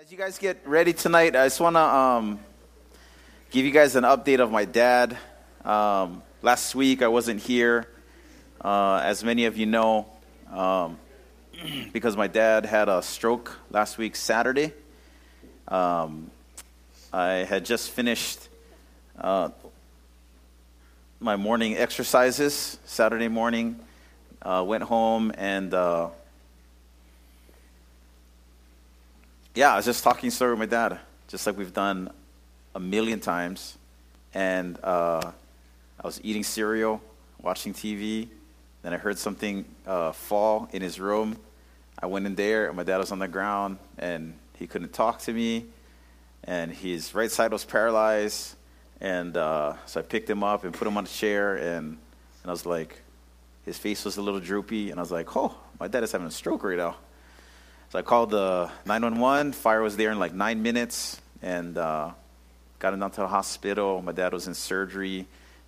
As you guys get ready tonight, I just want to um, give you guys an update of my dad. Um, last week I wasn't here, uh, as many of you know, um, because my dad had a stroke last week, Saturday. Um, I had just finished uh, my morning exercises Saturday morning, uh, went home and uh, yeah, I was just talking story with my dad, just like we've done a million times. And uh, I was eating cereal, watching TV. Then I heard something uh, fall in his room. I went in there, and my dad was on the ground, and he couldn't talk to me. And his right side was paralyzed. And uh, so I picked him up and put him on a chair, and, and I was like, his face was a little droopy. And I was like, oh, my dad is having a stroke right now. So I called the 911. Fire was there in like nine minutes and uh, got him down to the hospital. My dad was in surgery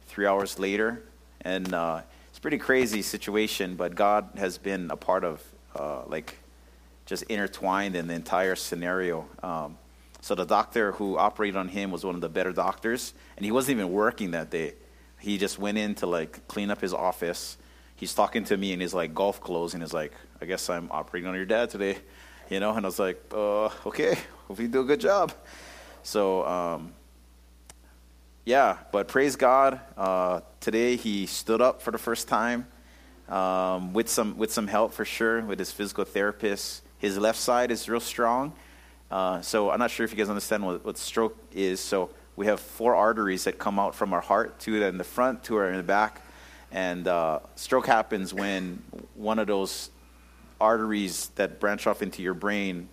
three hours later. And uh, it's a pretty crazy situation, but God has been a part of, uh, like, just intertwined in the entire scenario. Um, so the doctor who operated on him was one of the better doctors, and he wasn't even working that day. He just went in to like clean up his office. He's talking to me in his like golf clothes, and he's like, "I guess I'm operating on your dad today." You know, and I was like, uh, okay, hope you do a good job. So, um, yeah, but praise God. Uh, today he stood up for the first time um, with some with some help for sure with his physical therapist. His left side is real strong. Uh, so I'm not sure if you guys understand what, what stroke is. So we have four arteries that come out from our heart, two in the front, two are in the back. And uh, stroke happens when one of those arteries that branch off into your brain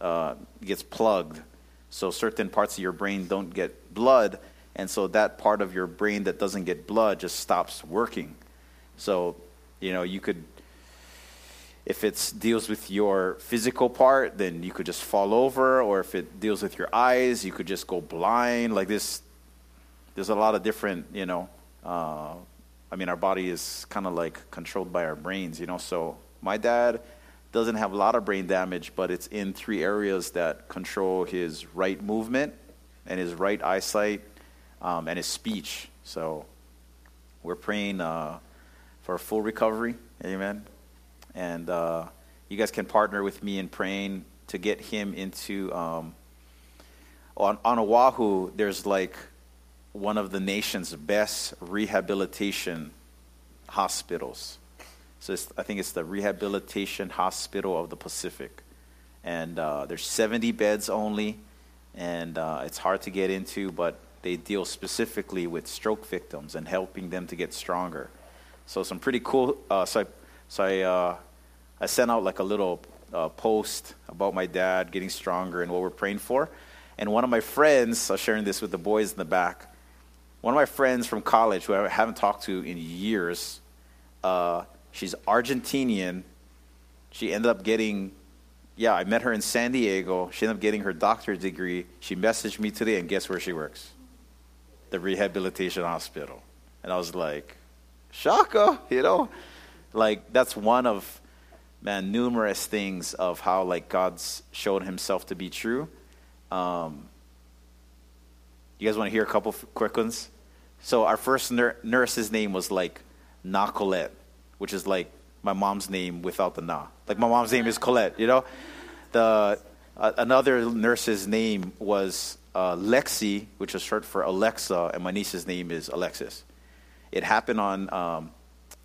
uh, gets plugged. So certain parts of your brain don't get blood, and so that part of your brain that doesn't get blood just stops working. So, you know, you could, if it deals with your physical part, then you could just fall over, or if it deals with your eyes, you could just go blind. Like this, there's a lot of different, you know. Uh, I mean, our body is kind of like controlled by our brains, you know. So my dad doesn't have a lot of brain damage, but it's in three areas that control his right movement and his right eyesight um, and his speech. So we're praying uh, for a full recovery. Amen. And uh, you guys can partner with me in praying to get him into. Um, on, on Oahu, there's like one of the nation's best rehabilitation hospitals. So I think it's the Rehabilitation Hospital of the Pacific. And uh, there's 70 beds only, and uh, it's hard to get into, but they deal specifically with stroke victims and helping them to get stronger. So some pretty cool. Uh, so I, so I, uh, I sent out like a little uh, post about my dad getting stronger and what we're praying for. And one of my friends, I was sharing this with the boys in the back. One of my friends from college, who I haven't talked to in years, uh, She's Argentinian. She ended up getting, yeah, I met her in San Diego. She ended up getting her doctorate degree. She messaged me today, and guess where she works? The rehabilitation hospital. And I was like, Shaka, you know? Like, that's one of, man, numerous things of how, like, God's showed himself to be true. Um, you guys want to hear a couple quick ones? So, our first nur- nurse's name was like Nacolette which is like my mom's name without the na. Like my mom's name is Colette, you know? The uh, another nurse's name was uh, Lexi, which is short for Alexa, and my niece's name is Alexis. It happened on um,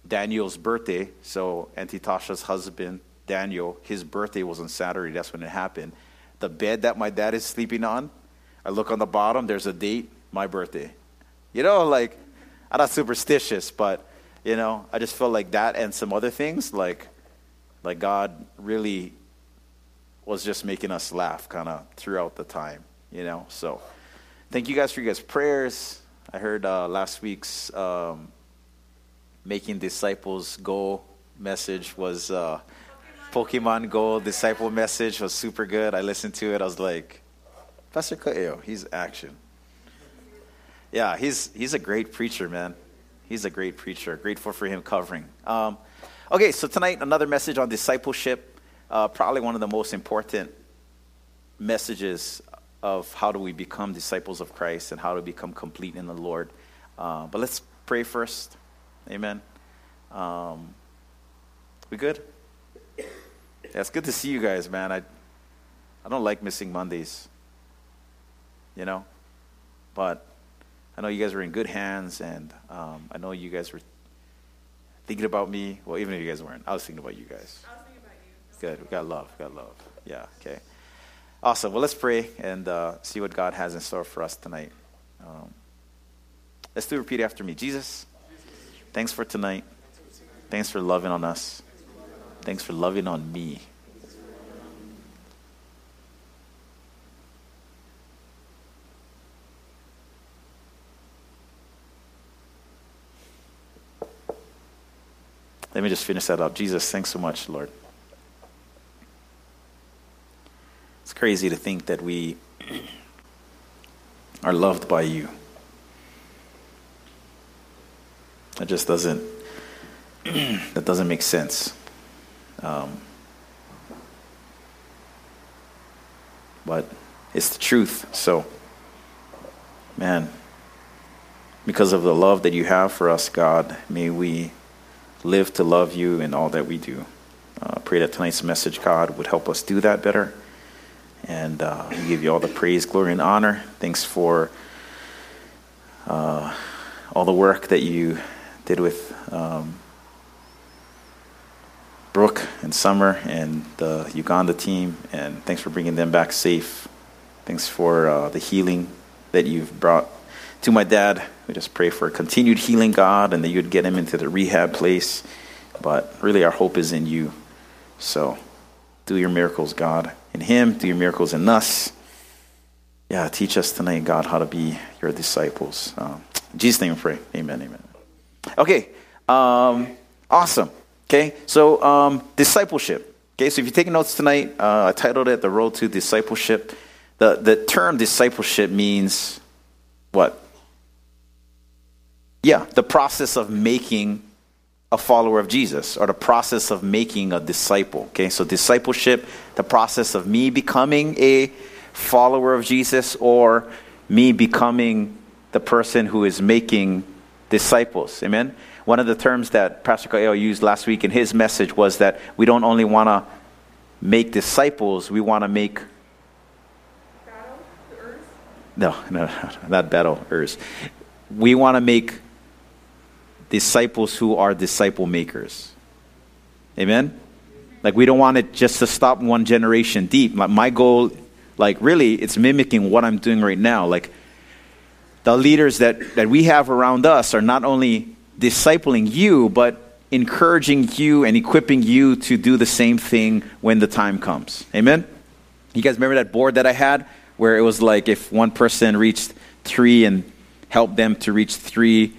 Daniel's birthday. So Auntie Tasha's husband, Daniel, his birthday was on Saturday. That's when it happened. The bed that my dad is sleeping on, I look on the bottom. There's a date, my birthday. You know, like I'm not superstitious, but you know, I just felt like that and some other things, like, like God really was just making us laugh kind of throughout the time, you know. So, thank you guys for your guys' prayers. I heard uh, last week's um, making disciples go message was uh, Pokemon Go disciple message was super good. I listened to it. I was like, Pastor Coelho, he's action. Yeah, he's he's a great preacher, man. He's a great preacher. Grateful for him covering. Um, okay, so tonight, another message on discipleship. Uh, probably one of the most important messages of how do we become disciples of Christ and how to become complete in the Lord. Uh, but let's pray first. Amen. Um, we good? Yeah, it's good to see you guys, man. I, I don't like missing Mondays, you know, but I know you guys are in good hands, and um, I know you guys were thinking about me. Well, even if you guys weren't, I was thinking about you guys. I was thinking about you. Good. We got love. We got love. Yeah. Okay. Awesome. Well, let's pray and uh, see what God has in store for us tonight. Um, let's do repeat after me. Jesus, thanks for tonight. Thanks for loving on us. Thanks for loving on me. Let me just finish that up. Jesus, thanks so much, Lord. It's crazy to think that we are loved by you. That just doesn't that doesn't make sense. Um, but it's the truth. So, man, because of the love that you have for us, God, may we live to love you in all that we do. Uh, pray that tonight's message, God, would help us do that better. And uh, we give you all the praise, glory, and honor. Thanks for uh, all the work that you did with um, Brooke and Summer and the Uganda team. And thanks for bringing them back safe. Thanks for uh, the healing that you've brought to my dad. We just pray for continued healing, God, and that you'd get him into the rehab place. But really, our hope is in you. So do your miracles, God, in him. Do your miracles in us. Yeah, teach us tonight, God, how to be your disciples. Um, Jesus' name we pray. Amen, amen. Okay, um, awesome. Okay, so um, discipleship. Okay, so if you're taking notes tonight, uh, I titled it The Road to Discipleship. The, the term discipleship means what? Yeah, the process of making a follower of Jesus or the process of making a disciple. Okay, so discipleship, the process of me becoming a follower of Jesus or me becoming the person who is making disciples. Amen. One of the terms that Pastor Kael used last week in his message was that we don't only want to make disciples, we want to make. Battle the earth. No, no, not battle, earth. We want to make disciples who are disciple makers. Amen? Like, we don't want it just to stop one generation deep. My, my goal, like, really, it's mimicking what I'm doing right now. Like, the leaders that, that we have around us are not only discipling you, but encouraging you and equipping you to do the same thing when the time comes. Amen? You guys remember that board that I had where it was like if one person reached three and helped them to reach three,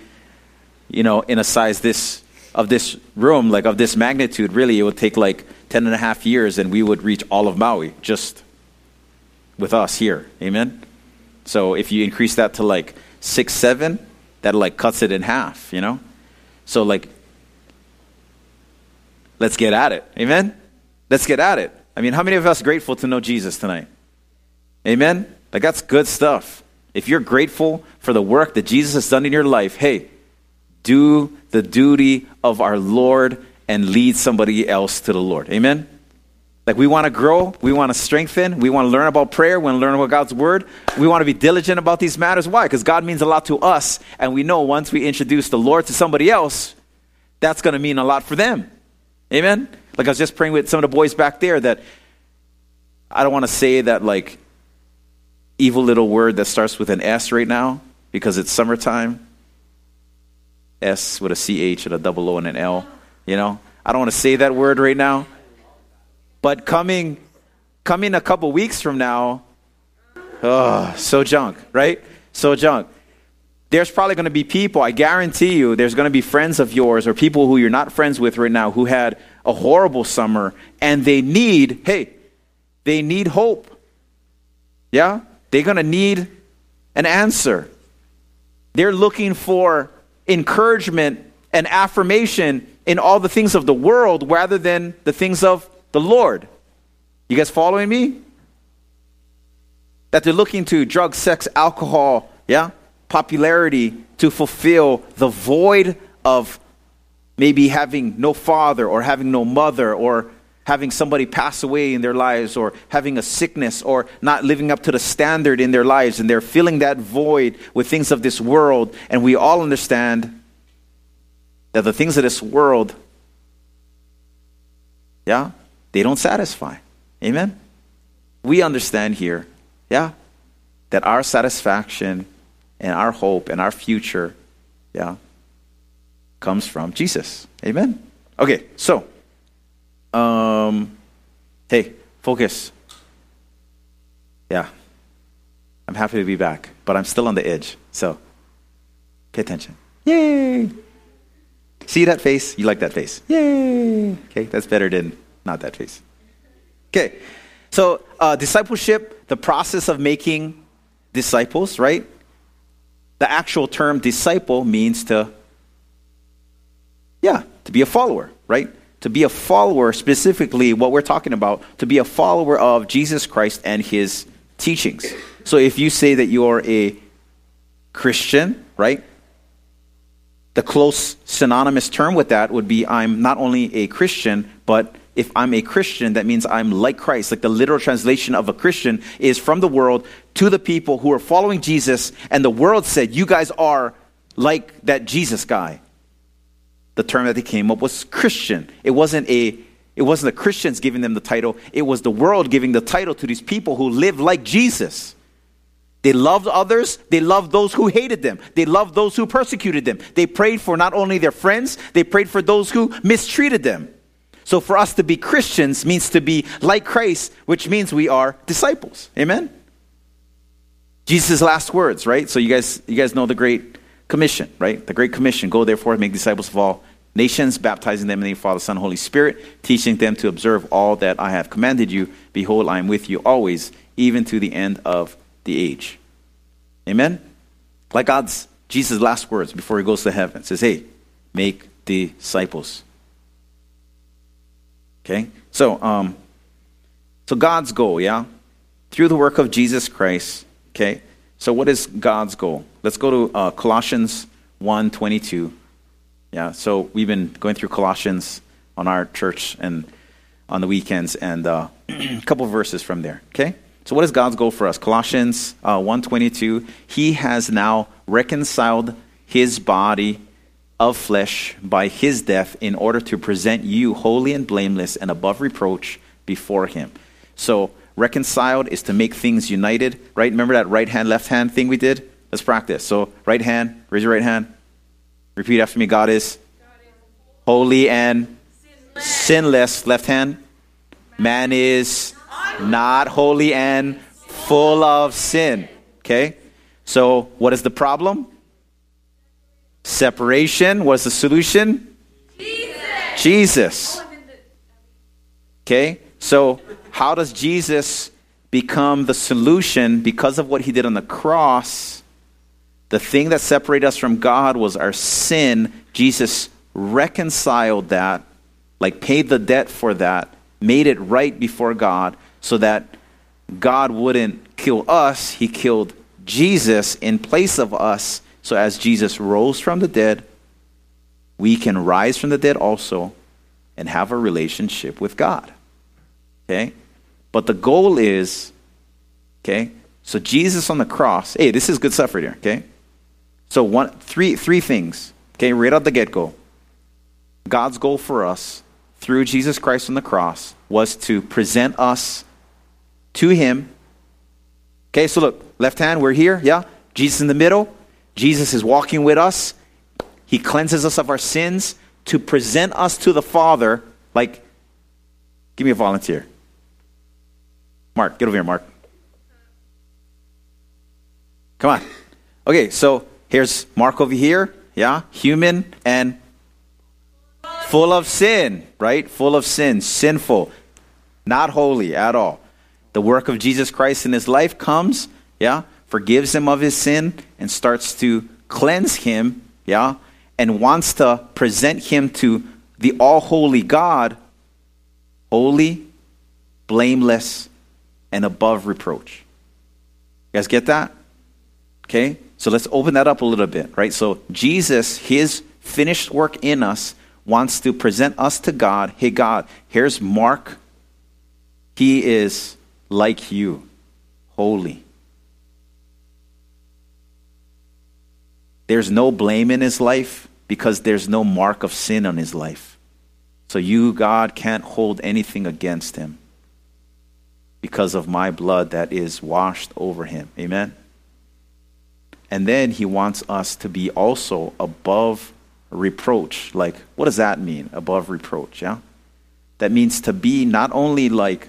you know, in a size this of this room, like of this magnitude, really it would take like 10 and a half years and we would reach all of Maui just with us here. Amen? So if you increase that to like six, seven, that like cuts it in half, you know? So like let's get at it. Amen? Let's get at it. I mean, how many of us grateful to know Jesus tonight? Amen? Like that's good stuff. If you're grateful for the work that Jesus has done in your life, hey, do the duty of our Lord and lead somebody else to the Lord. Amen? Like we want to grow, we want to strengthen, we want to learn about prayer, we want to learn about God's word. We want to be diligent about these matters. Why? Because God means a lot to us, and we know once we introduce the Lord to somebody else, that's going to mean a lot for them. Amen? Like I was just praying with some of the boys back there that I don't want to say that like evil little word that starts with an S right now because it's summertime. S with a CH and a double O and an L. You know, I don't want to say that word right now. But coming, coming a couple weeks from now, oh, so junk, right? So junk. There's probably going to be people, I guarantee you, there's going to be friends of yours or people who you're not friends with right now who had a horrible summer and they need, hey, they need hope. Yeah? They're going to need an answer. They're looking for encouragement and affirmation in all the things of the world rather than the things of the Lord. You guys following me? that they're looking to drug, sex, alcohol, yeah, popularity to fulfill the void of maybe having no father or having no mother or having somebody pass away in their lives or having a sickness or not living up to the standard in their lives and they're filling that void with things of this world. And we all understand that the things of this world yeah they don't satisfy. Amen? We understand here yeah that our satisfaction and our hope and our future yeah comes from jesus. Amen? Okay so um, hey, focus. Yeah. I'm happy to be back, but I'm still on the edge. So pay attention. Yay! See that face? You like that face? Yay! Okay, that's better than not that face. Okay, so uh, discipleship, the process of making disciples, right? The actual term disciple means to, yeah, to be a follower, right? To be a follower, specifically what we're talking about, to be a follower of Jesus Christ and his teachings. So if you say that you're a Christian, right? The close synonymous term with that would be I'm not only a Christian, but if I'm a Christian, that means I'm like Christ. Like the literal translation of a Christian is from the world to the people who are following Jesus, and the world said, You guys are like that Jesus guy the term that they came up was Christian. It wasn't a it wasn't the Christians giving them the title, it was the world giving the title to these people who lived like Jesus. They loved others, they loved those who hated them, they loved those who persecuted them. They prayed for not only their friends, they prayed for those who mistreated them. So for us to be Christians means to be like Christ, which means we are disciples. Amen. Jesus' last words, right? So you guys you guys know the great commission, right? The great commission, go therefore make disciples of all nations, baptizing them in the name of the Father, Son, Holy Spirit, teaching them to observe all that I have commanded you. Behold, I am with you always, even to the end of the age. Amen? Like God's, Jesus' last words before he goes to heaven says, hey, make disciples. Okay? So, um, so God's goal, yeah? Through the work of Jesus Christ, okay? So what is God's goal? Let's go to uh, Colossians 1 22. Yeah, so we've been going through Colossians on our church and on the weekends, and uh, a couple verses from there. Okay, so what is God's goal for us? Colossians uh, one twenty two. He has now reconciled His body of flesh by His death, in order to present you holy and blameless and above reproach before Him. So reconciled is to make things united, right? Remember that right hand, left hand thing we did? Let's practice. So right hand, raise your right hand. Repeat after me God is holy and sinless. Left hand. Man is not holy and full of sin. Okay? So, what is the problem? Separation. What's the solution? Jesus. Jesus. Okay? So, how does Jesus become the solution because of what he did on the cross? The thing that separated us from God was our sin. Jesus reconciled that, like paid the debt for that, made it right before God so that God wouldn't kill us. He killed Jesus in place of us. So as Jesus rose from the dead, we can rise from the dead also and have a relationship with God. Okay? But the goal is, okay, so Jesus on the cross, hey, this is good stuff right here, okay? So one, three, three things. Okay, right out the get go. God's goal for us through Jesus Christ on the cross was to present us to Him. Okay, so look, left hand, we're here, yeah? Jesus in the middle. Jesus is walking with us. He cleanses us of our sins to present us to the Father. Like, give me a volunteer. Mark, get over here, Mark. Come on. Okay, so Here's Mark over here. Yeah, human and full of sin, right? Full of sin, sinful, not holy at all. The work of Jesus Christ in his life comes, yeah, forgives him of his sin and starts to cleanse him, yeah, and wants to present him to the all holy God, holy, blameless, and above reproach. You guys get that? Okay? So let's open that up a little bit, right? So Jesus, his finished work in us, wants to present us to God. Hey, God, here's Mark. He is like you, holy. There's no blame in his life because there's no mark of sin on his life. So you, God, can't hold anything against him because of my blood that is washed over him. Amen? And then he wants us to be also above reproach. Like, what does that mean, above reproach? Yeah? That means to be not only like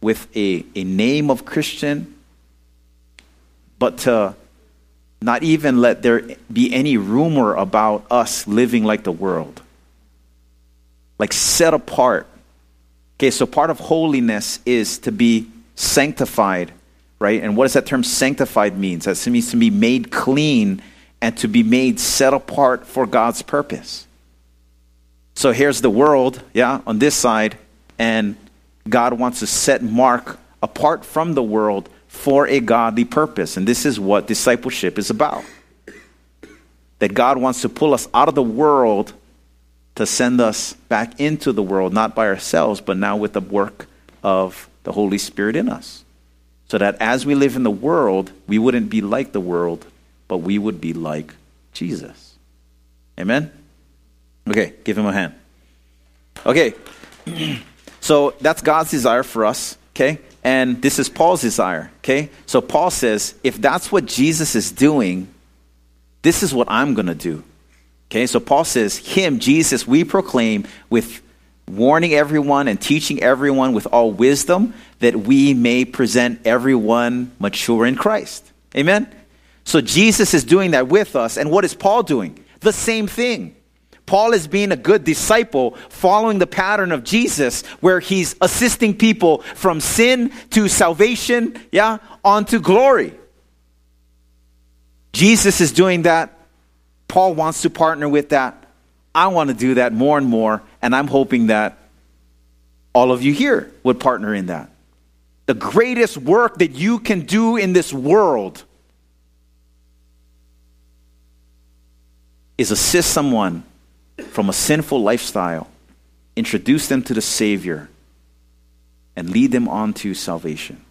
with a, a name of Christian, but to not even let there be any rumor about us living like the world. Like set apart. Okay, so part of holiness is to be sanctified, right? And what does that term sanctified means? That means to be made clean and to be made set apart for God's purpose. So here's the world, yeah, on this side, and God wants to set Mark apart from the world for a godly purpose. And this is what discipleship is about. That God wants to pull us out of the world to send us back into the world, not by ourselves, but now with the work of the Holy Spirit in us. So that as we live in the world, we wouldn't be like the world, but we would be like Jesus. Amen? Okay, give him a hand. Okay, so that's God's desire for us, okay? And this is Paul's desire, okay? So Paul says, if that's what Jesus is doing, this is what I'm going to do. Okay, so Paul says, Him, Jesus, we proclaim with warning everyone and teaching everyone with all wisdom that we may present everyone mature in Christ. Amen? So Jesus is doing that with us. And what is Paul doing? The same thing. Paul is being a good disciple, following the pattern of Jesus, where he's assisting people from sin to salvation, yeah, onto glory. Jesus is doing that. Paul wants to partner with that. I want to do that more and more, and I'm hoping that all of you here would partner in that. The greatest work that you can do in this world is assist someone from a sinful lifestyle, introduce them to the Savior, and lead them on to salvation.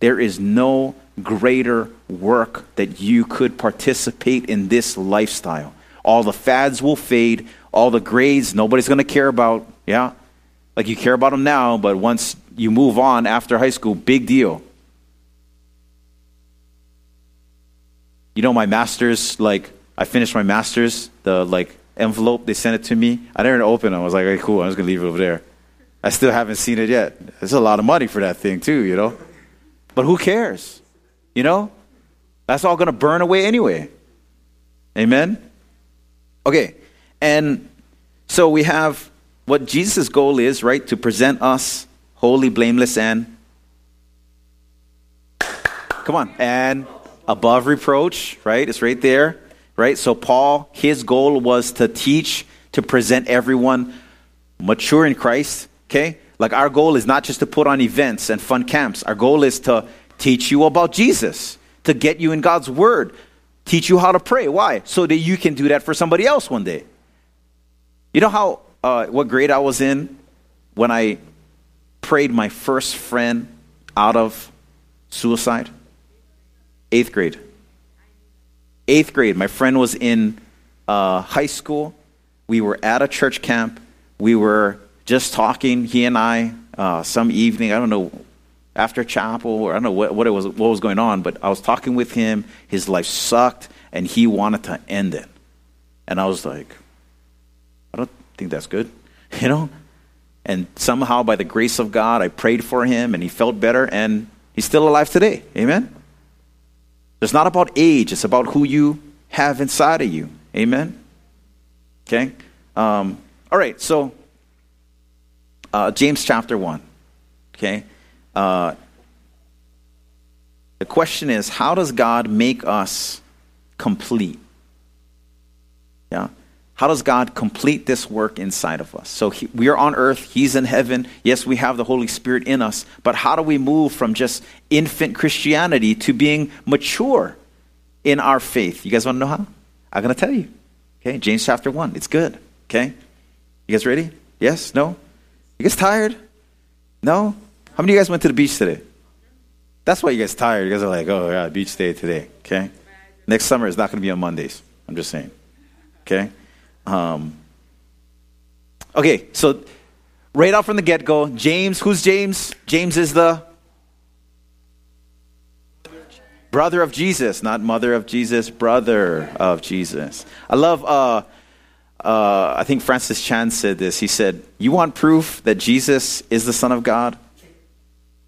There is no greater work that you could participate in this lifestyle. All the fads will fade, all the grades nobody's going to care about. Yeah? Like you care about them now, but once you move on after high school, big deal. You know, my master's, like, I finished my master's, the, like, envelope, they sent it to me. I didn't open it. I was like, hey, cool, I'm just going to leave it over there. I still haven't seen it yet. It's a lot of money for that thing, too, you know? But who cares? You know? That's all going to burn away anyway. Amen? Okay. And so we have what Jesus' goal is, right? To present us holy, blameless, and. Come on. And above reproach, right? It's right there right? So, Paul, his goal was to teach, to present everyone mature in Christ, okay? Like, our goal is not just to put on events and fun camps, our goal is to teach you about Jesus, to get you in God's Word, teach you how to pray. Why? So that you can do that for somebody else one day. You know how, uh, what grade I was in when I prayed my first friend out of suicide? Eighth grade eighth grade. My friend was in uh, high school. We were at a church camp. We were just talking, he and I, uh, some evening. I don't know, after chapel, or I don't know what, what, it was, what was going on, but I was talking with him. His life sucked, and he wanted to end it. And I was like, I don't think that's good, you know? And somehow, by the grace of God, I prayed for him, and he felt better, and he's still alive today. Amen? It's not about age, it's about who you have inside of you. Amen? Okay? Um, all right, so uh, James chapter 1. Okay? Uh, the question is how does God make us complete? Yeah? How does God complete this work inside of us? So he, we are on earth, He's in heaven. Yes, we have the Holy Spirit in us, but how do we move from just infant Christianity to being mature in our faith? You guys want to know how? I'm going to tell you. Okay, James chapter 1. It's good. Okay? You guys ready? Yes? No? You guys tired? No? How many of you guys went to the beach today? That's why you guys tired. You guys are like, oh, yeah, beach day today. Okay? Next summer is not going to be on Mondays. I'm just saying. Okay? Um, okay, so right out from the get go, James, who's James? James is the brother of Jesus, not mother of Jesus, brother of Jesus. I love, uh, uh, I think Francis Chan said this. He said, You want proof that Jesus is the Son of God?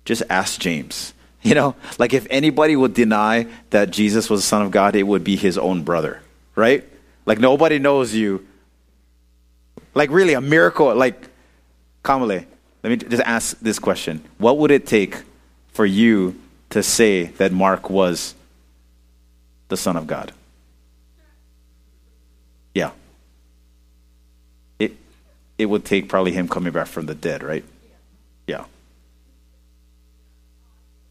Just ask James. You know, like if anybody would deny that Jesus was the Son of God, it would be his own brother, right? Like nobody knows you. Like really a miracle. Like, Kamale, let me just ask this question. What would it take for you to say that Mark was the Son of God? Yeah. It, it would take probably him coming back from the dead, right? Yeah.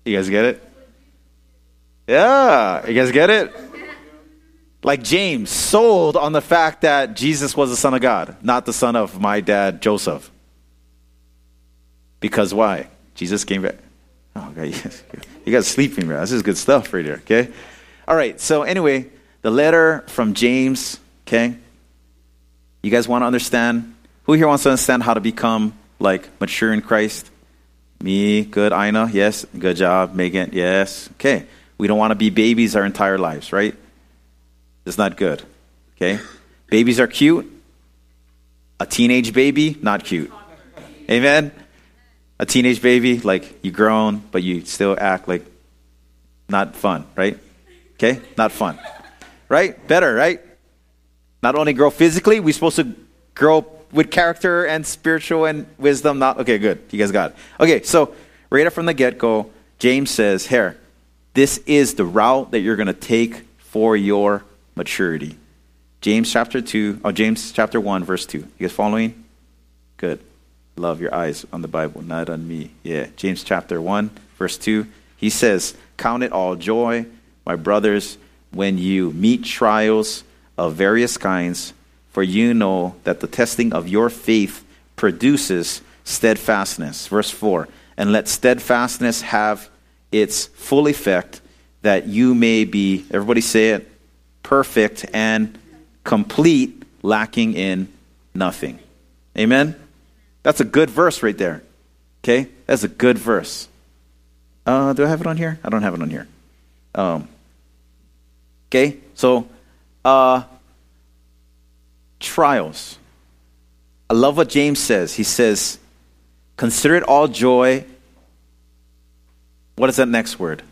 You guys get it? Yeah. You guys get it? Like James sold on the fact that Jesus was the Son of God, not the son of my dad, Joseph. Because why? Jesus came back. Oh, okay. You guys sleeping, man. This is good stuff right here, okay? All right, so anyway, the letter from James, okay? You guys want to understand? Who here wants to understand how to become like mature in Christ? Me, good. Ina, yes. Good job. Megan, yes. Okay. We don't want to be babies our entire lives, right? It's not good. Okay? Babies are cute. A teenage baby, not cute. Amen? A teenage baby, like you grown, but you still act like not fun, right? Okay? Not fun. Right? Better, right? Not only grow physically, we're supposed to grow with character and spiritual and wisdom. Not okay, good. You guys got it. Okay, so right up from the get go, James says, Here, this is the route that you're gonna take for your maturity. James chapter 2, oh, James chapter 1, verse 2. You guys following? Good. Love your eyes on the Bible, not on me. Yeah. James chapter 1, verse 2. He says, Count it all joy, my brothers, when you meet trials of various kinds, for you know that the testing of your faith produces steadfastness. Verse 4 And let steadfastness have its full effect, that you may be, everybody say it, perfect and complete, lacking in nothing. Amen? That's a good verse right there. Okay? That's a good verse. Uh, do I have it on here? I don't have it on here. Um, okay? So, uh, trials. I love what James says. He says, Consider it all joy. What is that next word?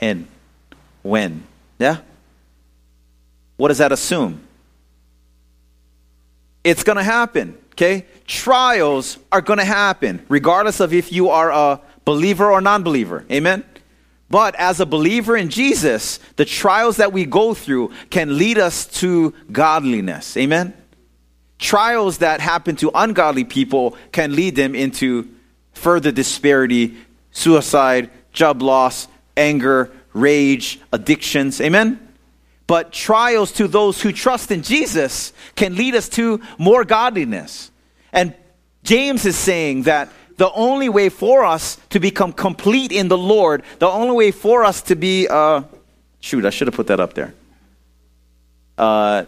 And when. Yeah? What does that assume? It's going to happen, okay? Trials are going to happen, regardless of if you are a believer or non believer. Amen? But as a believer in Jesus, the trials that we go through can lead us to godliness. Amen? Trials that happen to ungodly people can lead them into further disparity, suicide, job loss, anger, rage, addictions. Amen? But trials to those who trust in Jesus can lead us to more godliness. And James is saying that the only way for us to become complete in the Lord, the only way for us to be, uh, shoot, I should have put that up there. Uh,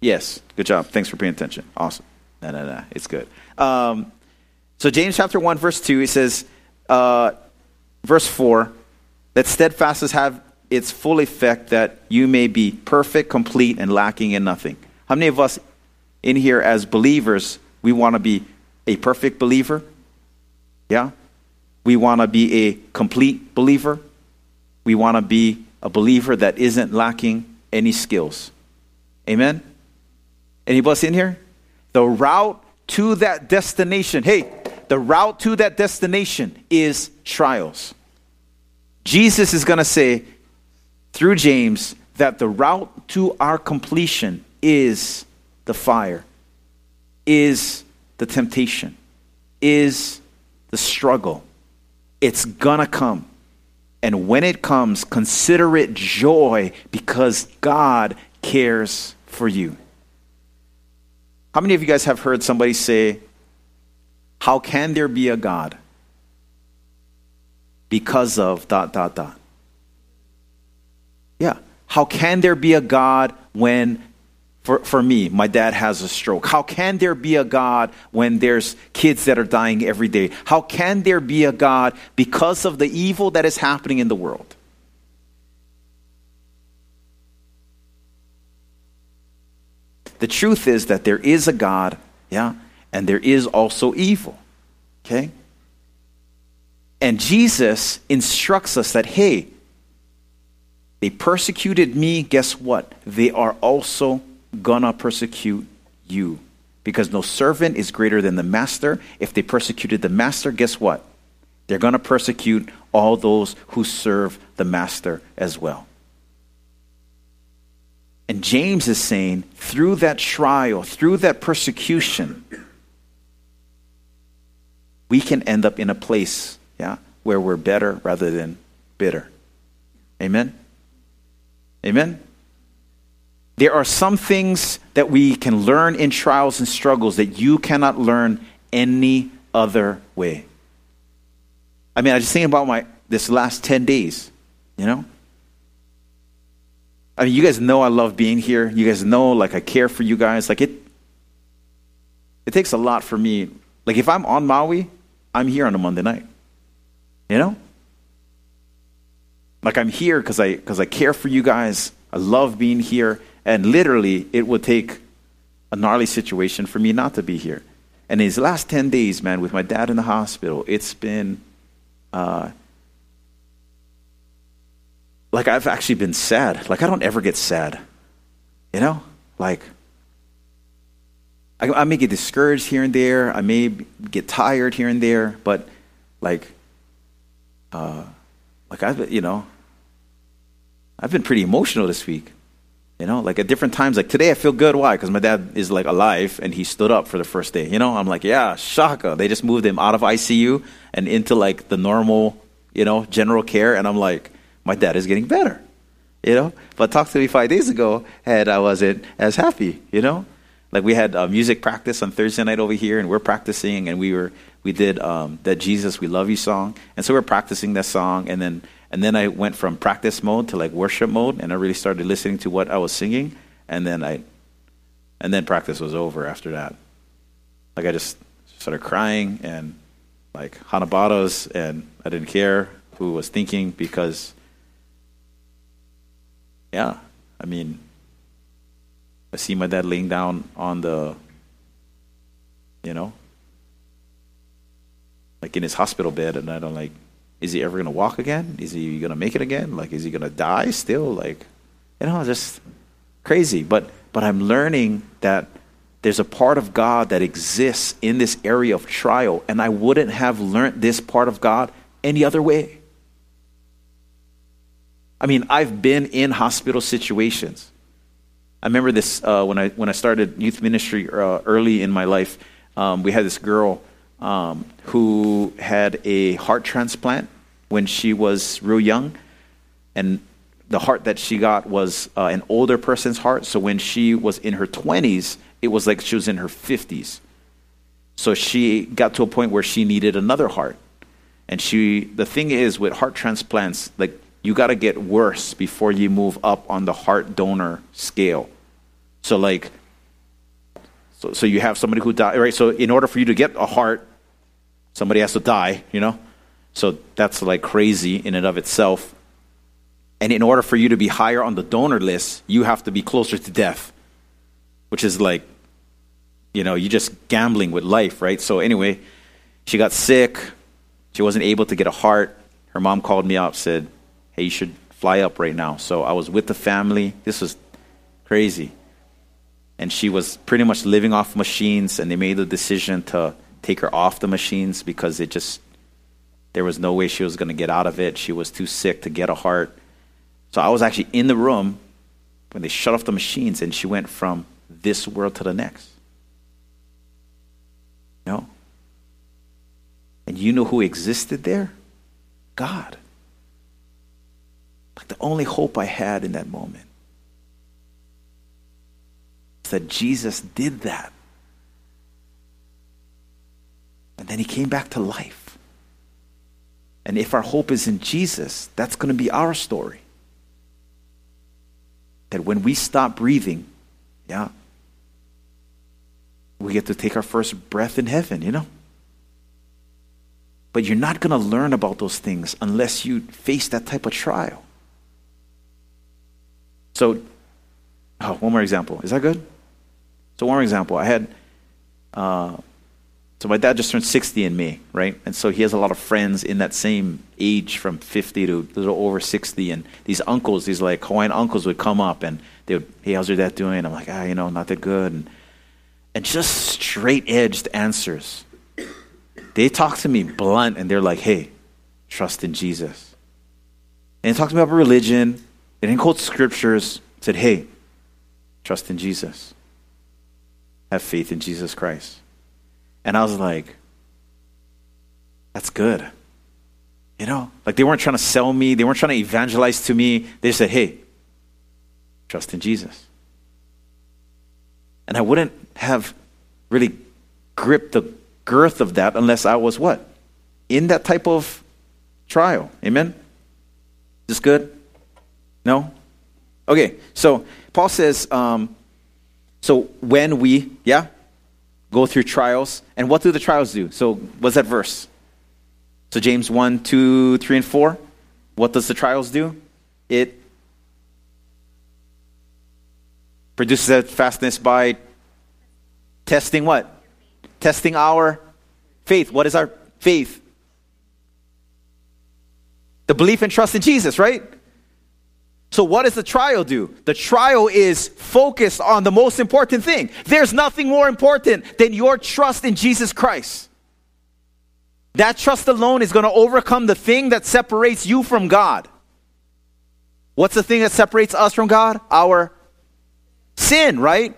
yes, good job. Thanks for paying attention. Awesome. No, no, no, it's good. Um, so, James chapter 1, verse 2, it says, uh, verse 4, that steadfastness have its full effect that you may be perfect, complete, and lacking in nothing. How many of us in here as believers, we want to be a perfect believer? Yeah? We want to be a complete believer. We want to be a believer that isn't lacking any skills. Amen? Anybody in here? The route to that destination, hey, the route to that destination is trials. Jesus is going to say through James that the route to our completion is the fire, is the temptation, is the struggle. It's gonna come. And when it comes, consider it joy because God cares for you. How many of you guys have heard somebody say, How can there be a God? Because of dot, dot, dot. Yeah. How can there be a God when, for, for me, my dad has a stroke? How can there be a God when there's kids that are dying every day? How can there be a God because of the evil that is happening in the world? The truth is that there is a God, yeah, and there is also evil, okay? And Jesus instructs us that, hey, they persecuted me, guess what? They are also gonna persecute you. Because no servant is greater than the master. If they persecuted the master, guess what? They're gonna persecute all those who serve the master as well. And James is saying, through that trial, through that persecution, we can end up in a place, yeah, where we're better rather than bitter. Amen? Amen? There are some things that we can learn in trials and struggles that you cannot learn any other way. I mean, I just think about my this last 10 days, you know? I mean, you guys know I love being here. You guys know like I care for you guys. Like it it takes a lot for me. Like if I'm on Maui, I'm here on a Monday night. You know? Like I'm here because I because I care for you guys. I love being here, and literally, it would take a gnarly situation for me not to be here. And these last ten days, man, with my dad in the hospital, it's been uh, like I've actually been sad. Like I don't ever get sad, you know. Like I, I may get discouraged here and there. I may get tired here and there, but like. Uh, like I've, you know, I've been pretty emotional this week. You know, like at different times, like today I feel good. Why? Because my dad is like alive and he stood up for the first day. You know, I'm like, yeah, shaka. They just moved him out of ICU and into like the normal, you know, general care. And I'm like, my dad is getting better. You know, but talk to me five days ago and I wasn't as happy. You know, like we had uh, music practice on Thursday night over here and we're practicing and we were we did um, that Jesus We Love You song, and so we're practicing that song, and then and then I went from practice mode to like worship mode, and I really started listening to what I was singing, and then I, and then practice was over after that. Like I just started crying and like hanabatas, and I didn't care who was thinking because, yeah, I mean, I see my dad laying down on the, you know, like in his hospital bed, and I don't like, is he ever gonna walk again? Is he gonna make it again? Like, is he gonna die still? Like, you know, just crazy. But but I'm learning that there's a part of God that exists in this area of trial, and I wouldn't have learned this part of God any other way. I mean, I've been in hospital situations. I remember this uh, when I when I started youth ministry uh, early in my life. Um, we had this girl um, who had a heart transplant when she was real young, and the heart that she got was uh, an older person's heart. So when she was in her 20s, it was like she was in her 50s. So she got to a point where she needed another heart. And she, the thing is with heart transplants, like you got to get worse before you move up on the heart donor scale. So like, so, so you have somebody who died, right? So in order for you to get a heart, Somebody has to die, you know? So that's like crazy in and of itself. And in order for you to be higher on the donor list, you have to be closer to death, which is like, you know, you're just gambling with life, right? So anyway, she got sick. She wasn't able to get a heart. Her mom called me up, said, hey, you should fly up right now. So I was with the family. This was crazy. And she was pretty much living off machines, and they made the decision to take her off the machines because it just there was no way she was going to get out of it. She was too sick to get a heart. So I was actually in the room when they shut off the machines and she went from this world to the next. No. And you know who existed there? God. Like the only hope I had in that moment is that Jesus did that. And then he came back to life. And if our hope is in Jesus, that's going to be our story. That when we stop breathing, yeah, we get to take our first breath in heaven, you know? But you're not going to learn about those things unless you face that type of trial. So, oh, one more example. Is that good? So, one more example. I had, uh, so my dad just turned 60 in May, right? And so he has a lot of friends in that same age from 50 to a little over 60. And these uncles, these like Hawaiian uncles would come up and they would, hey, how's your dad doing? I'm like, ah, you know, not that good. And, and just straight edged answers. They talk to me blunt and they're like, hey, trust in Jesus. And they talk to me about religion. They didn't quote scriptures. Said, hey, trust in Jesus. Have faith in Jesus Christ. And I was like, that's good. You know, like they weren't trying to sell me, they weren't trying to evangelize to me. They said, hey, trust in Jesus. And I wouldn't have really gripped the girth of that unless I was what? In that type of trial. Amen? Is this good? No? Okay, so Paul says, um, so when we, yeah, go through trials, and what do the trials do? So what's that verse? So James 1, 2, 3, and 4. What does the trials do? It produces that fastness by testing what? Testing our faith. What is our faith? The belief and trust in Jesus, right? So, what does the trial do? The trial is focused on the most important thing. There's nothing more important than your trust in Jesus Christ. That trust alone is going to overcome the thing that separates you from God. What's the thing that separates us from God? Our sin, right?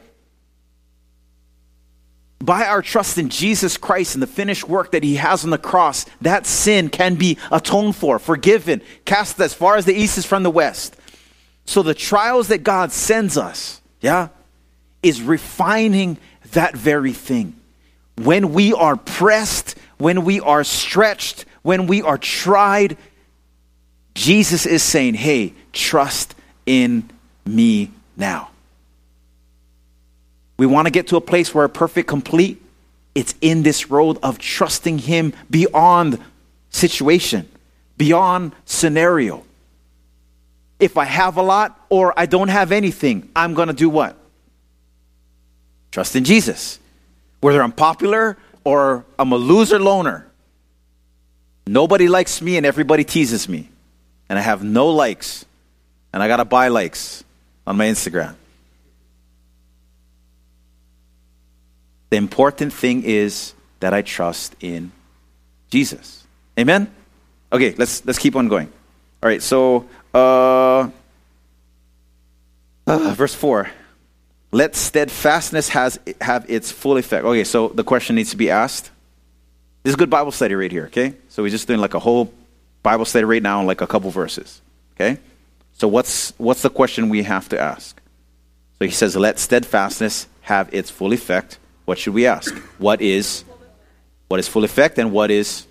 By our trust in Jesus Christ and the finished work that He has on the cross, that sin can be atoned for, forgiven, cast as far as the east is from the west. So the trials that God sends us, yeah, is refining that very thing. When we are pressed, when we are stretched, when we are tried, Jesus is saying, hey, trust in me now. We want to get to a place where we're perfect, complete. It's in this road of trusting Him beyond situation, beyond scenario. If I have a lot or I don't have anything, I'm going to do what? Trust in Jesus. Whether I'm popular or I'm a loser loner. Nobody likes me and everybody teases me. And I have no likes. And I got to buy likes on my Instagram. The important thing is that I trust in Jesus. Amen? Okay, let's, let's keep on going. All right, so uh, uh, verse 4. Let steadfastness has, have its full effect. Okay, so the question needs to be asked. This is good Bible study right here, okay? So we're just doing like a whole Bible study right now in like a couple verses, okay? So what's, what's the question we have to ask? So he says, let steadfastness have its full effect what should we ask? What is what is full effect and what is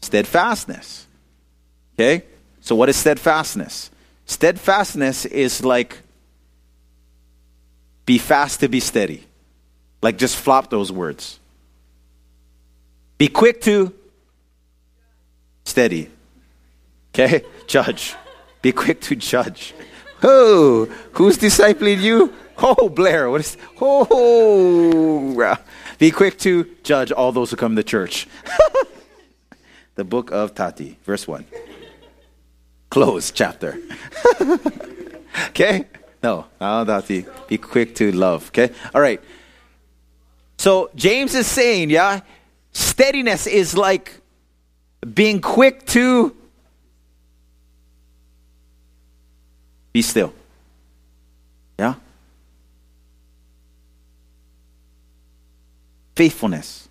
steadfastness? Okay? So what is steadfastness? Steadfastness is like be fast to be steady. Like just flop those words. Be quick to steady. Okay? Judge. Be quick to judge. Oh, who's discipling you? Oh, Blair, what is, oh, be quick to judge all those who come to church. the book of Tati, verse 1 close chapter. okay? No, no, that be, be quick to love. Okay? All right. So James is saying, yeah, steadiness is like being quick to be still. Yeah? Faithfulness.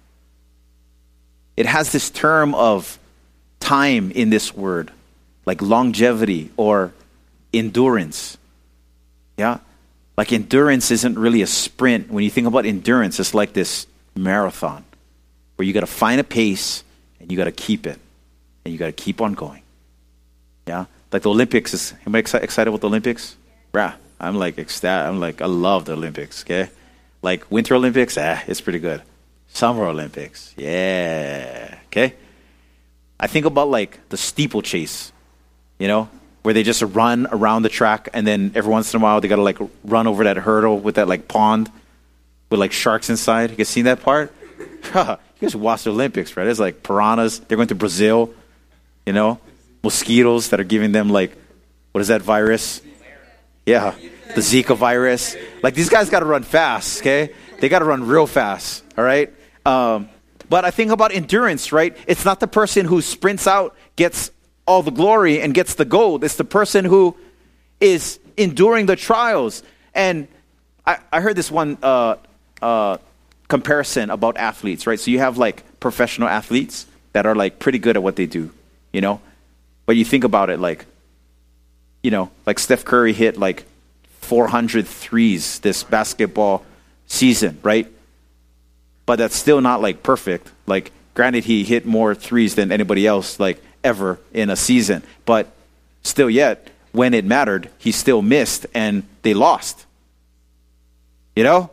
It has this term of time in this word like longevity or endurance. Yeah? Like endurance isn't really a sprint. When you think about endurance, it's like this marathon where you got to find a pace and you got to keep it and you got to keep on going. Yeah? Like the Olympics is anybody exci- excited about the Olympics? Yeah. I'm like ecstatic. I'm like I love the Olympics, okay? Like Winter Olympics, ah, it's pretty good. Summer Olympics, yeah. Okay? I think about like the steeplechase, you know, where they just run around the track and then every once in a while they gotta like run over that hurdle with that like pond with like sharks inside. You guys seen that part? you guys watch the Olympics, right? It's like piranhas. They're going to Brazil, you know, mosquitoes that are giving them like, what is that virus? Yeah, the Zika virus. Like these guys got to run fast, okay? They got to run real fast, all right? Um, but I think about endurance, right? It's not the person who sprints out, gets all the glory, and gets the gold. It's the person who is enduring the trials. And I, I heard this one uh, uh, comparison about athletes, right? So you have like professional athletes that are like pretty good at what they do, you know? But you think about it like, you know, like Steph Curry hit like 400 threes this basketball season, right? But that's still not like perfect. Like, granted, he hit more threes than anybody else, like ever in a season. But still, yet, when it mattered, he still missed and they lost. You know?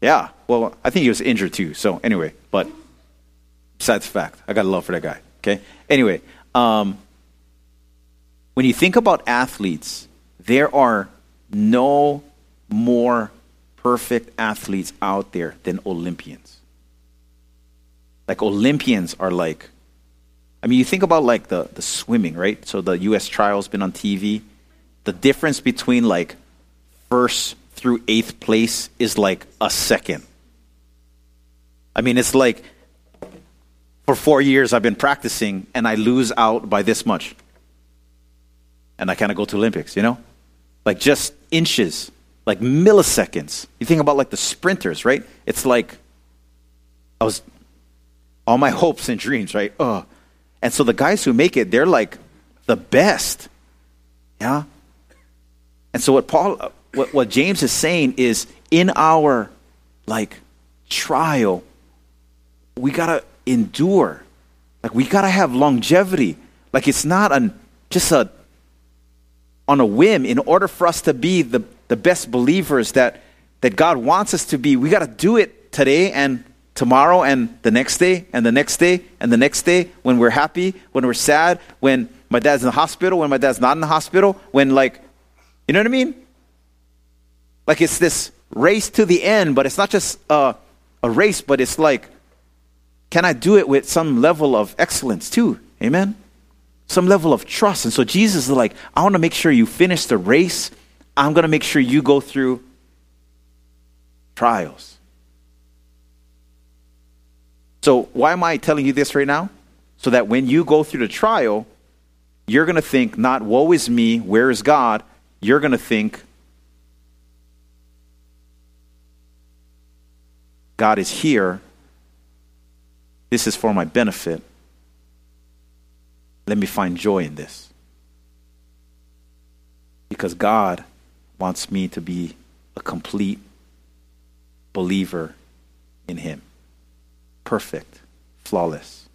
Yeah. Well, I think he was injured too. So, anyway, but besides the fact, I got a love for that guy. Okay? Anyway, um, when you think about athletes, there are no more perfect athletes out there than Olympians. Like Olympians are like, I mean, you think about like the, the swimming, right? So the U.S. trial's been on TV. The difference between like first through eighth place is like a second. I mean, it's like for four years I've been practicing and I lose out by this much. And I kind of go to Olympics, you know? Like just inches, like milliseconds. You think about like the sprinters, right? It's like I was all my hopes and dreams, right? Oh. And so the guys who make it, they're like the best. Yeah? And so what Paul what, what James is saying is in our like trial, we gotta endure. Like we gotta have longevity. Like it's not an just a on a whim in order for us to be the, the best believers that that God wants us to be, we gotta do it today and tomorrow and the next day and the next day and the next day when we're happy, when we're sad, when my dad's in the hospital, when my dad's not in the hospital, when like you know what I mean? Like it's this race to the end, but it's not just a, a race, but it's like, can I do it with some level of excellence too? Amen? Some level of trust. And so Jesus is like, I want to make sure you finish the race. I'm going to make sure you go through trials. So, why am I telling you this right now? So that when you go through the trial, you're going to think, not, woe is me, where is God? You're going to think, God is here. This is for my benefit. Let me find joy in this. Because God wants me to be a complete believer in Him. Perfect, flawless.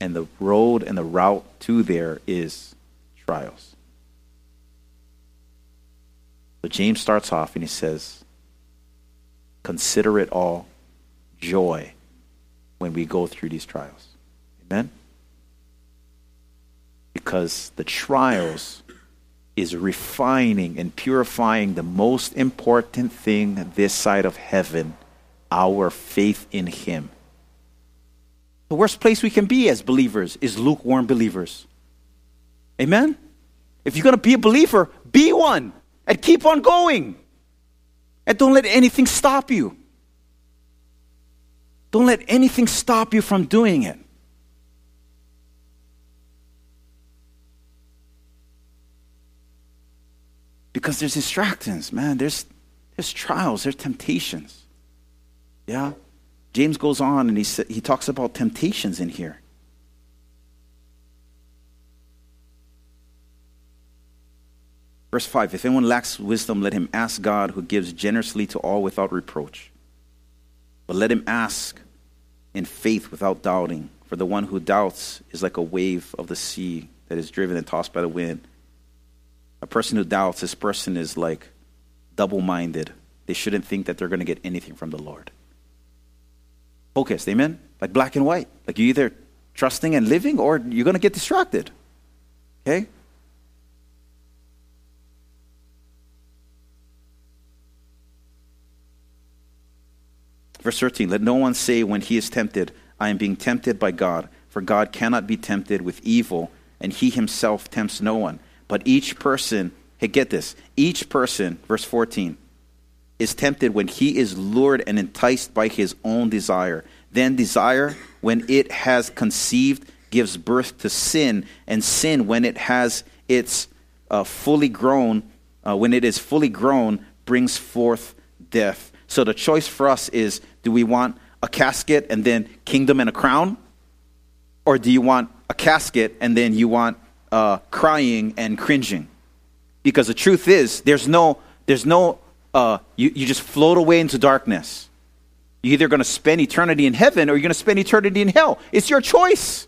And the road and the route to there is trials. So James starts off and he says, Consider it all joy when we go through these trials. Amen? Because the trials is refining and purifying the most important thing this side of heaven our faith in Him. The worst place we can be as believers is lukewarm believers. Amen? If you're going to be a believer, be one and keep on going. And don't let anything stop you. Don't let anything stop you from doing it. Because there's distractions, man. There's, there's trials, there's temptations. Yeah? James goes on and he, sa- he talks about temptations in here. Verse 5 If anyone lacks wisdom, let him ask God, who gives generously to all without reproach. But let him ask in faith without doubting. For the one who doubts is like a wave of the sea that is driven and tossed by the wind. A person who doubts, this person is like double minded. They shouldn't think that they're going to get anything from the Lord. Focused, amen? Like black and white. Like you either trusting and living or you're going to get distracted. Okay? Verse 13 Let no one say when he is tempted, I am being tempted by God, for God cannot be tempted with evil, and he himself tempts no one. But each person, hey, get this, each person, verse 14, is tempted when he is lured and enticed by his own desire. Then desire, when it has conceived, gives birth to sin, and sin, when it has its uh, fully grown, uh, when it is fully grown, brings forth death. So the choice for us is do we want a casket and then kingdom and a crown? Or do you want a casket and then you want uh, crying and cringing? Because the truth is, there's no, there's no, uh, you, you just float away into darkness. You're either going to spend eternity in heaven or you're going to spend eternity in hell. It's your choice.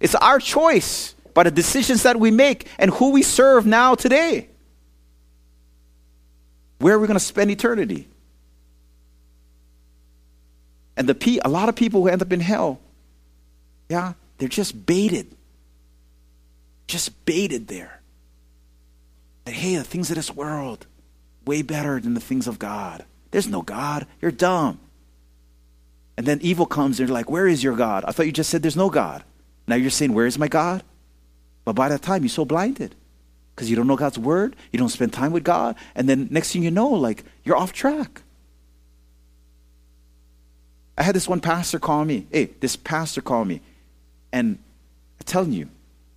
It's our choice by the decisions that we make and who we serve now today. Where are we going to spend eternity? And the pe- a lot of people who end up in hell, yeah, they're just baited. Just baited there. That, hey, the things of this world, way better than the things of God. There's no God. You're dumb. And then evil comes and you're like, where is your God? I thought you just said there's no God. Now you're saying, where is my God? But by that time, you're so blinded because you don't know God's word, you don't spend time with God, and then next thing you know, like you're off track. I had this one pastor call me. Hey, this pastor called me, and I'm telling you,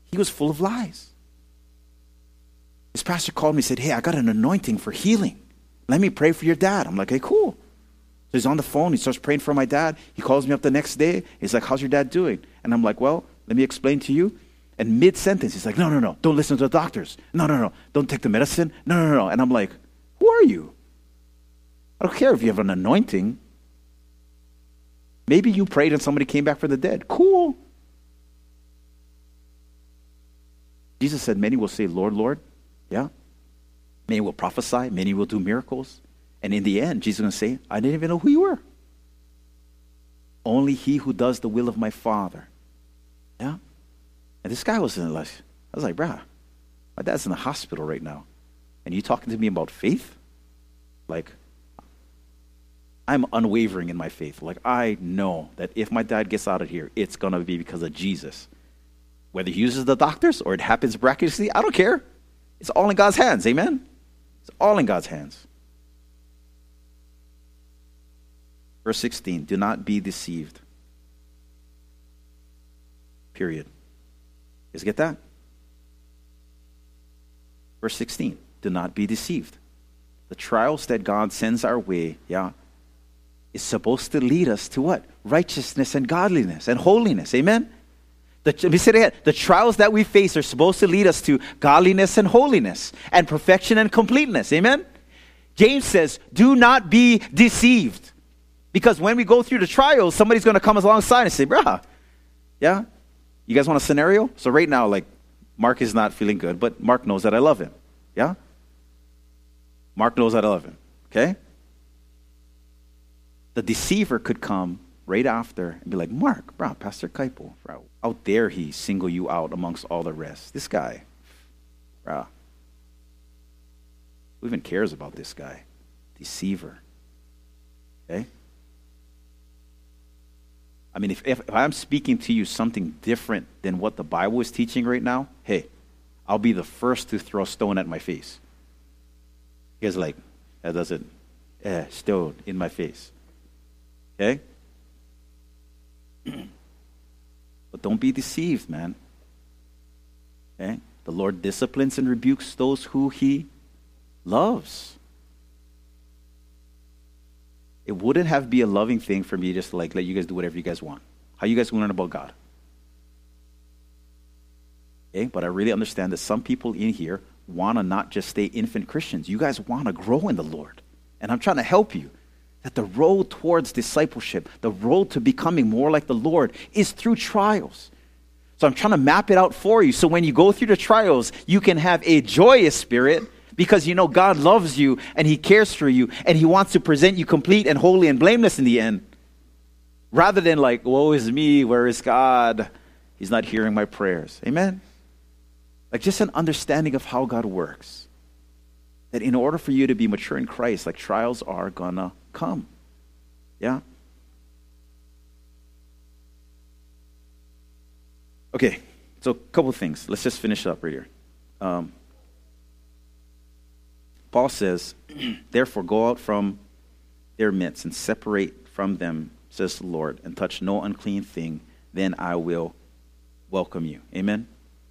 he was full of lies. This pastor called me and said, Hey, I got an anointing for healing. Let me pray for your dad. I'm like, Hey, cool. So he's on the phone. He starts praying for my dad. He calls me up the next day. He's like, How's your dad doing? And I'm like, Well, let me explain to you. And mid sentence, he's like, No, no, no. Don't listen to the doctors. No, no, no. Don't take the medicine. No, no, no. And I'm like, Who are you? I don't care if you have an anointing. Maybe you prayed and somebody came back from the dead. Cool. Jesus said, Many will say, Lord, Lord. Yeah. Many will prophesy. Many will do miracles. And in the end, Jesus is going to say, I didn't even know who you were. Only he who does the will of my Father. Yeah. And this guy was in like, I was like, bruh, my dad's in the hospital right now. And you talking to me about faith? Like, I'm unwavering in my faith. Like, I know that if my dad gets out of here, it's going to be because of Jesus. Whether he uses the doctors or it happens miraculously, I don't care. It's all in God's hands. Amen? It's all in God's hands. Verse 16 Do not be deceived. Period. You guys get that? Verse 16 Do not be deceived. The trials that God sends our way, yeah, is supposed to lead us to what? Righteousness and godliness and holiness. Amen? Let me say it again. The trials that we face are supposed to lead us to godliness and holiness and perfection and completeness. Amen? James says, do not be deceived. Because when we go through the trials, somebody's going to come alongside and say, bruh, yeah? You guys want a scenario? So right now, like, Mark is not feeling good, but Mark knows that I love him. Yeah? Mark knows that I love him. Okay? The deceiver could come right after and be like, Mark, bro, Pastor Kaipo, bro, how dare he single you out amongst all the rest? This guy, bro. Who even cares about this guy? Deceiver. Okay? I mean, if, if, if I'm speaking to you something different than what the Bible is teaching right now, hey, I'll be the first to throw a stone at my face. He guys like, that doesn't, eh, stone in my face. Okay? but don't be deceived, man. Okay? The Lord disciplines and rebukes those who he loves. it wouldn't have be a loving thing for me just to like let you guys do whatever you guys want. How you guys learn about God? Okay, but I really understand that some people in here want to not just stay infant Christians. You guys want to grow in the Lord. And I'm trying to help you that the road towards discipleship, the road to becoming more like the Lord, is through trials. So I'm trying to map it out for you. So when you go through the trials, you can have a joyous spirit because you know God loves you and He cares for you and He wants to present you complete and holy and blameless in the end. Rather than like, woe is me, where is God? He's not hearing my prayers. Amen? Like just an understanding of how God works. That in order for you to be mature in Christ, like trials are gonna come. Yeah? Okay, so a couple things. Let's just finish up right here. Um, Paul says, Therefore, go out from their midst and separate from them, says the Lord, and touch no unclean thing, then I will welcome you. Amen?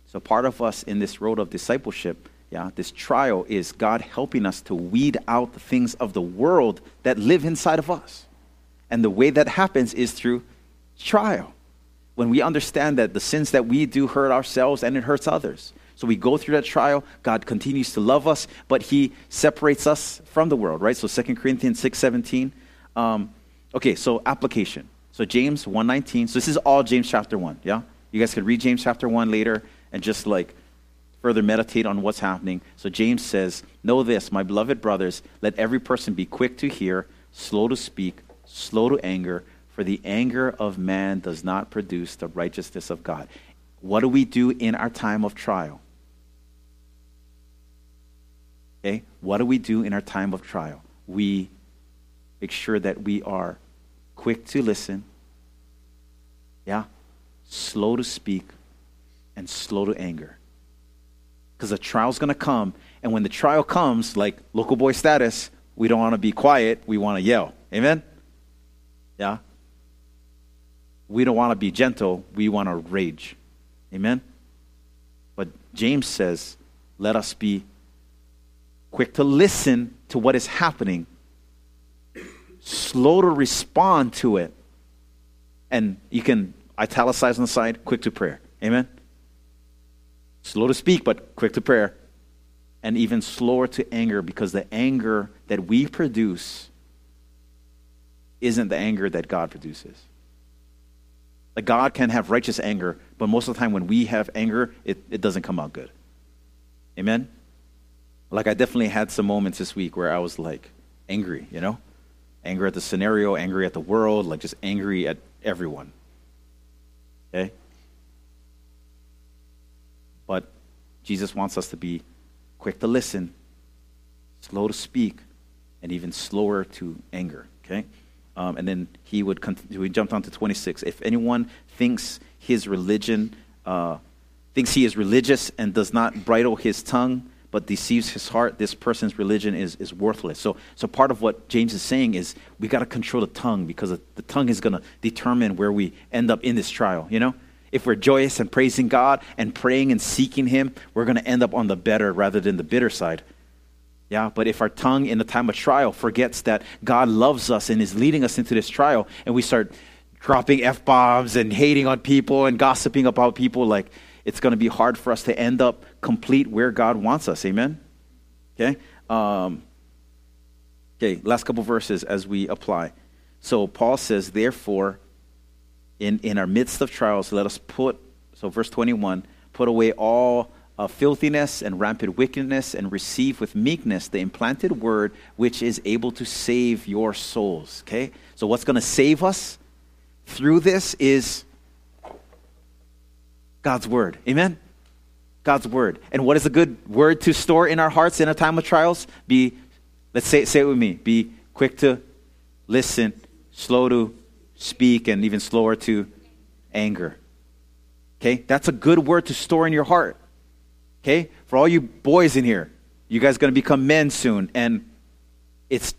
So, part of us in this road of discipleship, yeah, this trial is God helping us to weed out the things of the world that live inside of us. And the way that happens is through trial. When we understand that the sins that we do hurt ourselves and it hurts others. So we go through that trial. God continues to love us, but He separates us from the world, right? So 2 Corinthians 6 17. Um, okay, so application. So James 119. So this is all James chapter 1, yeah? You guys could read James chapter 1 later and just like further meditate on what's happening. So James says, Know this, my beloved brothers, let every person be quick to hear, slow to speak, slow to anger, for the anger of man does not produce the righteousness of God. What do we do in our time of trial? Okay? What do we do in our time of trial? We make sure that we are quick to listen, yeah, slow to speak, and slow to anger. Because the trial's going to come, and when the trial comes, like local boy status, we don't want to be quiet, we want to yell. Amen? Yeah? We don't want to be gentle, we want to rage. Amen? But James says, let us be quick to listen to what is happening, slow to respond to it, and you can italicize on the side, quick to prayer. Amen? Slow to speak, but quick to prayer. And even slower to anger because the anger that we produce isn't the anger that God produces. Like God can have righteous anger, but most of the time when we have anger, it, it doesn't come out good. Amen? Like I definitely had some moments this week where I was like angry, you know? Angry at the scenario, angry at the world, like just angry at everyone. Okay? But Jesus wants us to be quick to listen, slow to speak, and even slower to anger. Okay? Um, and then he would continue, we jumped on to 26. If anyone thinks his religion, uh, thinks he is religious and does not bridle his tongue, but deceives his heart, this person's religion is, is worthless. So, so part of what James is saying is we got to control the tongue because the tongue is going to determine where we end up in this trial, you know? If we're joyous and praising God and praying and seeking Him, we're going to end up on the better rather than the bitter side. Yeah, but if our tongue in the time of trial forgets that God loves us and is leading us into this trial, and we start dropping F bombs and hating on people and gossiping about people, like it's going to be hard for us to end up complete where God wants us. Amen? Okay? Um, okay, last couple verses as we apply. So Paul says, therefore, in, in our midst of trials, let us put, so verse 21, put away all uh, filthiness and rampant wickedness and receive with meekness the implanted word which is able to save your souls. Okay? So, what's going to save us through this is God's word. Amen? God's word. And what is a good word to store in our hearts in a time of trials? Be, let's say, say it with me, be quick to listen, slow to speak, and even slower to anger. Okay? That's a good word to store in your heart. Okay? For all you boys in here, you guys going to become men soon, and it's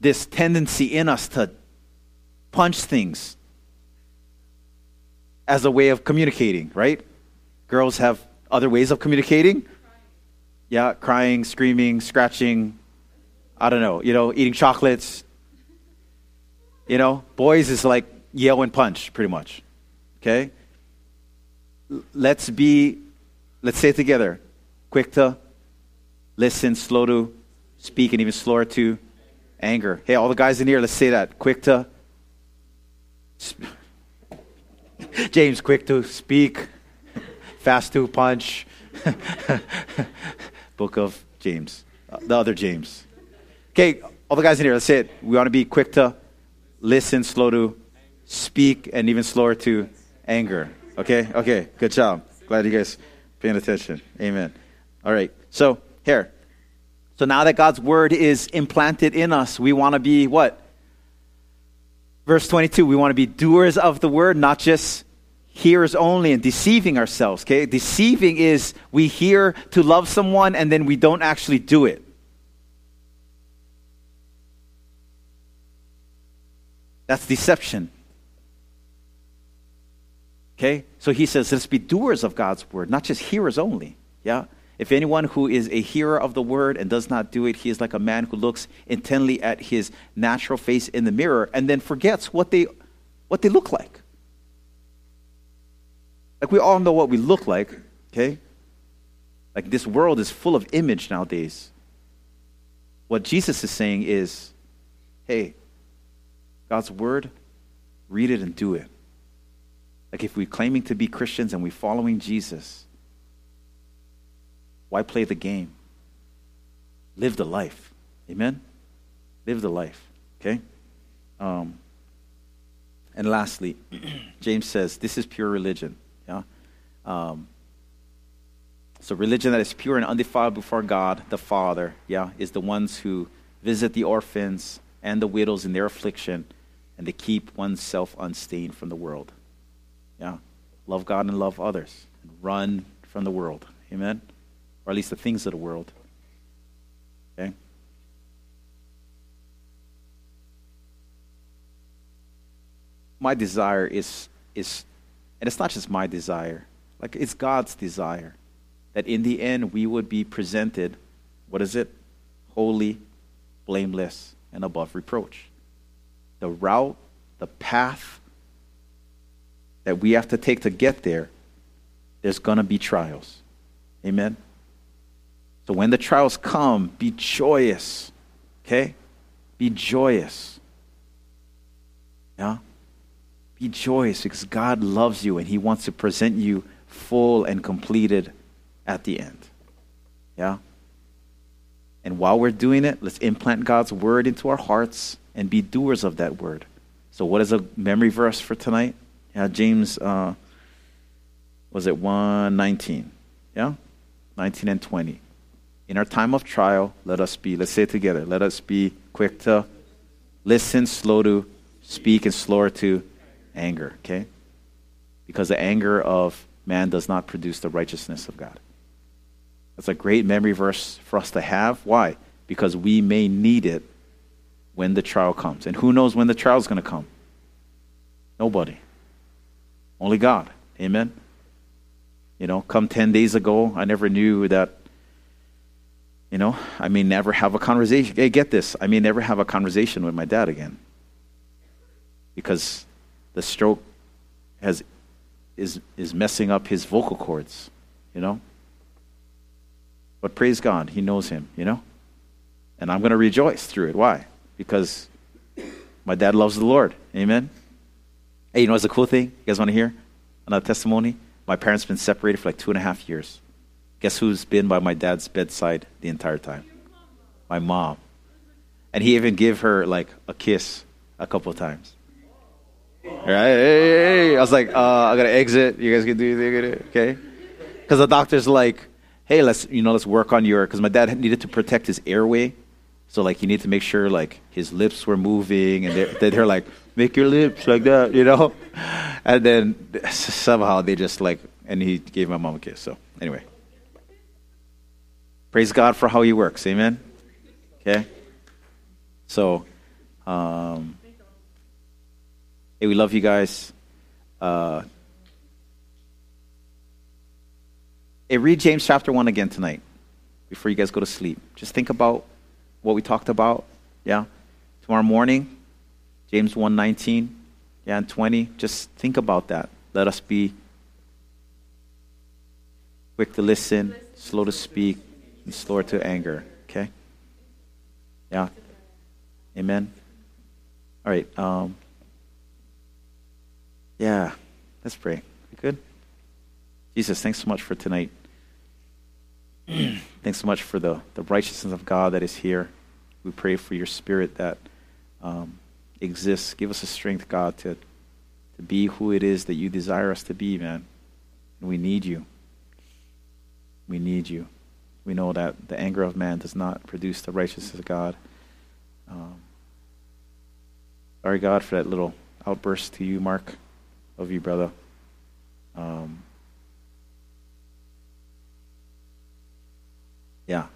this tendency in us to punch things as a way of communicating, right? Girls have other ways of communicating. Yeah, crying, screaming, scratching, I don't know, you know, eating chocolates, You know, boys is like yell and punch, pretty much. Okay? Let's be, let's say it together quick to listen, slow to speak, and even slower to anger. Hey, all the guys in here, let's say that. Quick to, sp- James, quick to speak, fast to punch. Book of James, uh, the other James. Okay, all the guys in here, let's say it. We want to be quick to listen, slow to speak, and even slower to anger. Okay, okay, good job. Glad you guys paying attention. Amen. All right, so here. So now that God's word is implanted in us, we want to be what? Verse 22, we want to be doers of the word, not just hearers only and deceiving ourselves. Okay? Deceiving is we hear to love someone and then we don't actually do it. That's deception. Okay? So he says, let's be doers of God's word, not just hearers only. Yeah? If anyone who is a hearer of the word and does not do it, he is like a man who looks intently at his natural face in the mirror and then forgets what they, what they look like. Like we all know what we look like, okay? Like this world is full of image nowadays. What Jesus is saying is, hey, God's word, read it and do it. Like if we're claiming to be Christians and we're following Jesus, why play the game? Live the life. Amen? Live the life. Okay? Um, and lastly, James says, this is pure religion. Yeah? Um, so religion that is pure and undefiled before God the Father, yeah, is the ones who visit the orphans and the widows in their affliction and to keep oneself unstained from the world. Yeah. Love God and love others. And run from the world. Amen? Or at least the things of the world. Okay? My desire is is and it's not just my desire. Like it's God's desire that in the end we would be presented what is it? Holy, blameless, and above reproach. The route, the path that we have to take to get there, there's going to be trials. Amen? So when the trials come, be joyous. Okay? Be joyous. Yeah? Be joyous because God loves you and He wants to present you full and completed at the end. Yeah? And while we're doing it, let's implant God's word into our hearts and be doers of that word. So, what is a memory verse for tonight? Yeah, James, uh, was it 119? Yeah? 19 and 20. In our time of trial, let us be, let's say it together, let us be quick to listen, slow to speak, and slower to anger, okay? Because the anger of man does not produce the righteousness of God. That's a great memory verse for us to have. Why? Because we may need it when the trial comes. And who knows when the trial is going to come? Nobody. Only God. Amen? You know, come 10 days ago, I never knew that, you know, I may never have a conversation. Hey, get this. I may never have a conversation with my dad again. Because the stroke has, is, is messing up his vocal cords, you know? But praise God, he knows him, you know? And I'm going to rejoice through it. Why? Because my dad loves the Lord. Amen? Hey, you know what's the cool thing? You guys want to hear another testimony? My parents been separated for like two and a half years. Guess who's been by my dad's bedside the entire time? My mom. And he even gave her like a kiss a couple times. Right? Hey, hey, hey. I was like, uh, I gotta exit. You guys can do it, okay? Because the doctor's like, hey, let's you know, let's work on your. Because my dad needed to protect his airway, so like he needed to make sure like his lips were moving, and they're, they're like, make your lips like that, you know. And then somehow they just like, and he gave my mom a kiss. So anyway, praise God for how He works. Amen. Okay. So, um, hey, we love you guys. Uh, hey, read James chapter 1 again tonight before you guys go to sleep. Just think about what we talked about. Yeah. Tomorrow morning, James 1:19, yeah, and 20. Just think about that. Let us be quick to listen, slow to speak, and slow to anger. Okay? Yeah. Amen. All right. Um, yeah. Let's pray. We good? Jesus, thanks so much for tonight. thanks so much for the, the righteousness of God that is here. We pray for your spirit that um, exists. Give us the strength, God, to, to be who it is that you desire us to be, man. And we need you. We need you. We know that the anger of man does not produce the righteousness of God. Um, sorry, God, for that little outburst to you, Mark. Love you, brother. Um, yeah.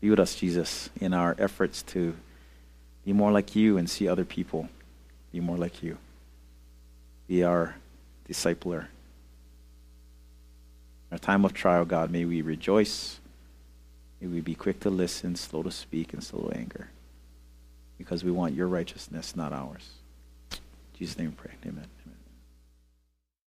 Be with us, Jesus, in our efforts to be more like you and see other people be more like you. Be our discipler. In our time of trial, God, may we rejoice. May we be quick to listen, slow to speak, and slow to anger. Because we want your righteousness, not ours. In Jesus' name we pray. Amen. Amen.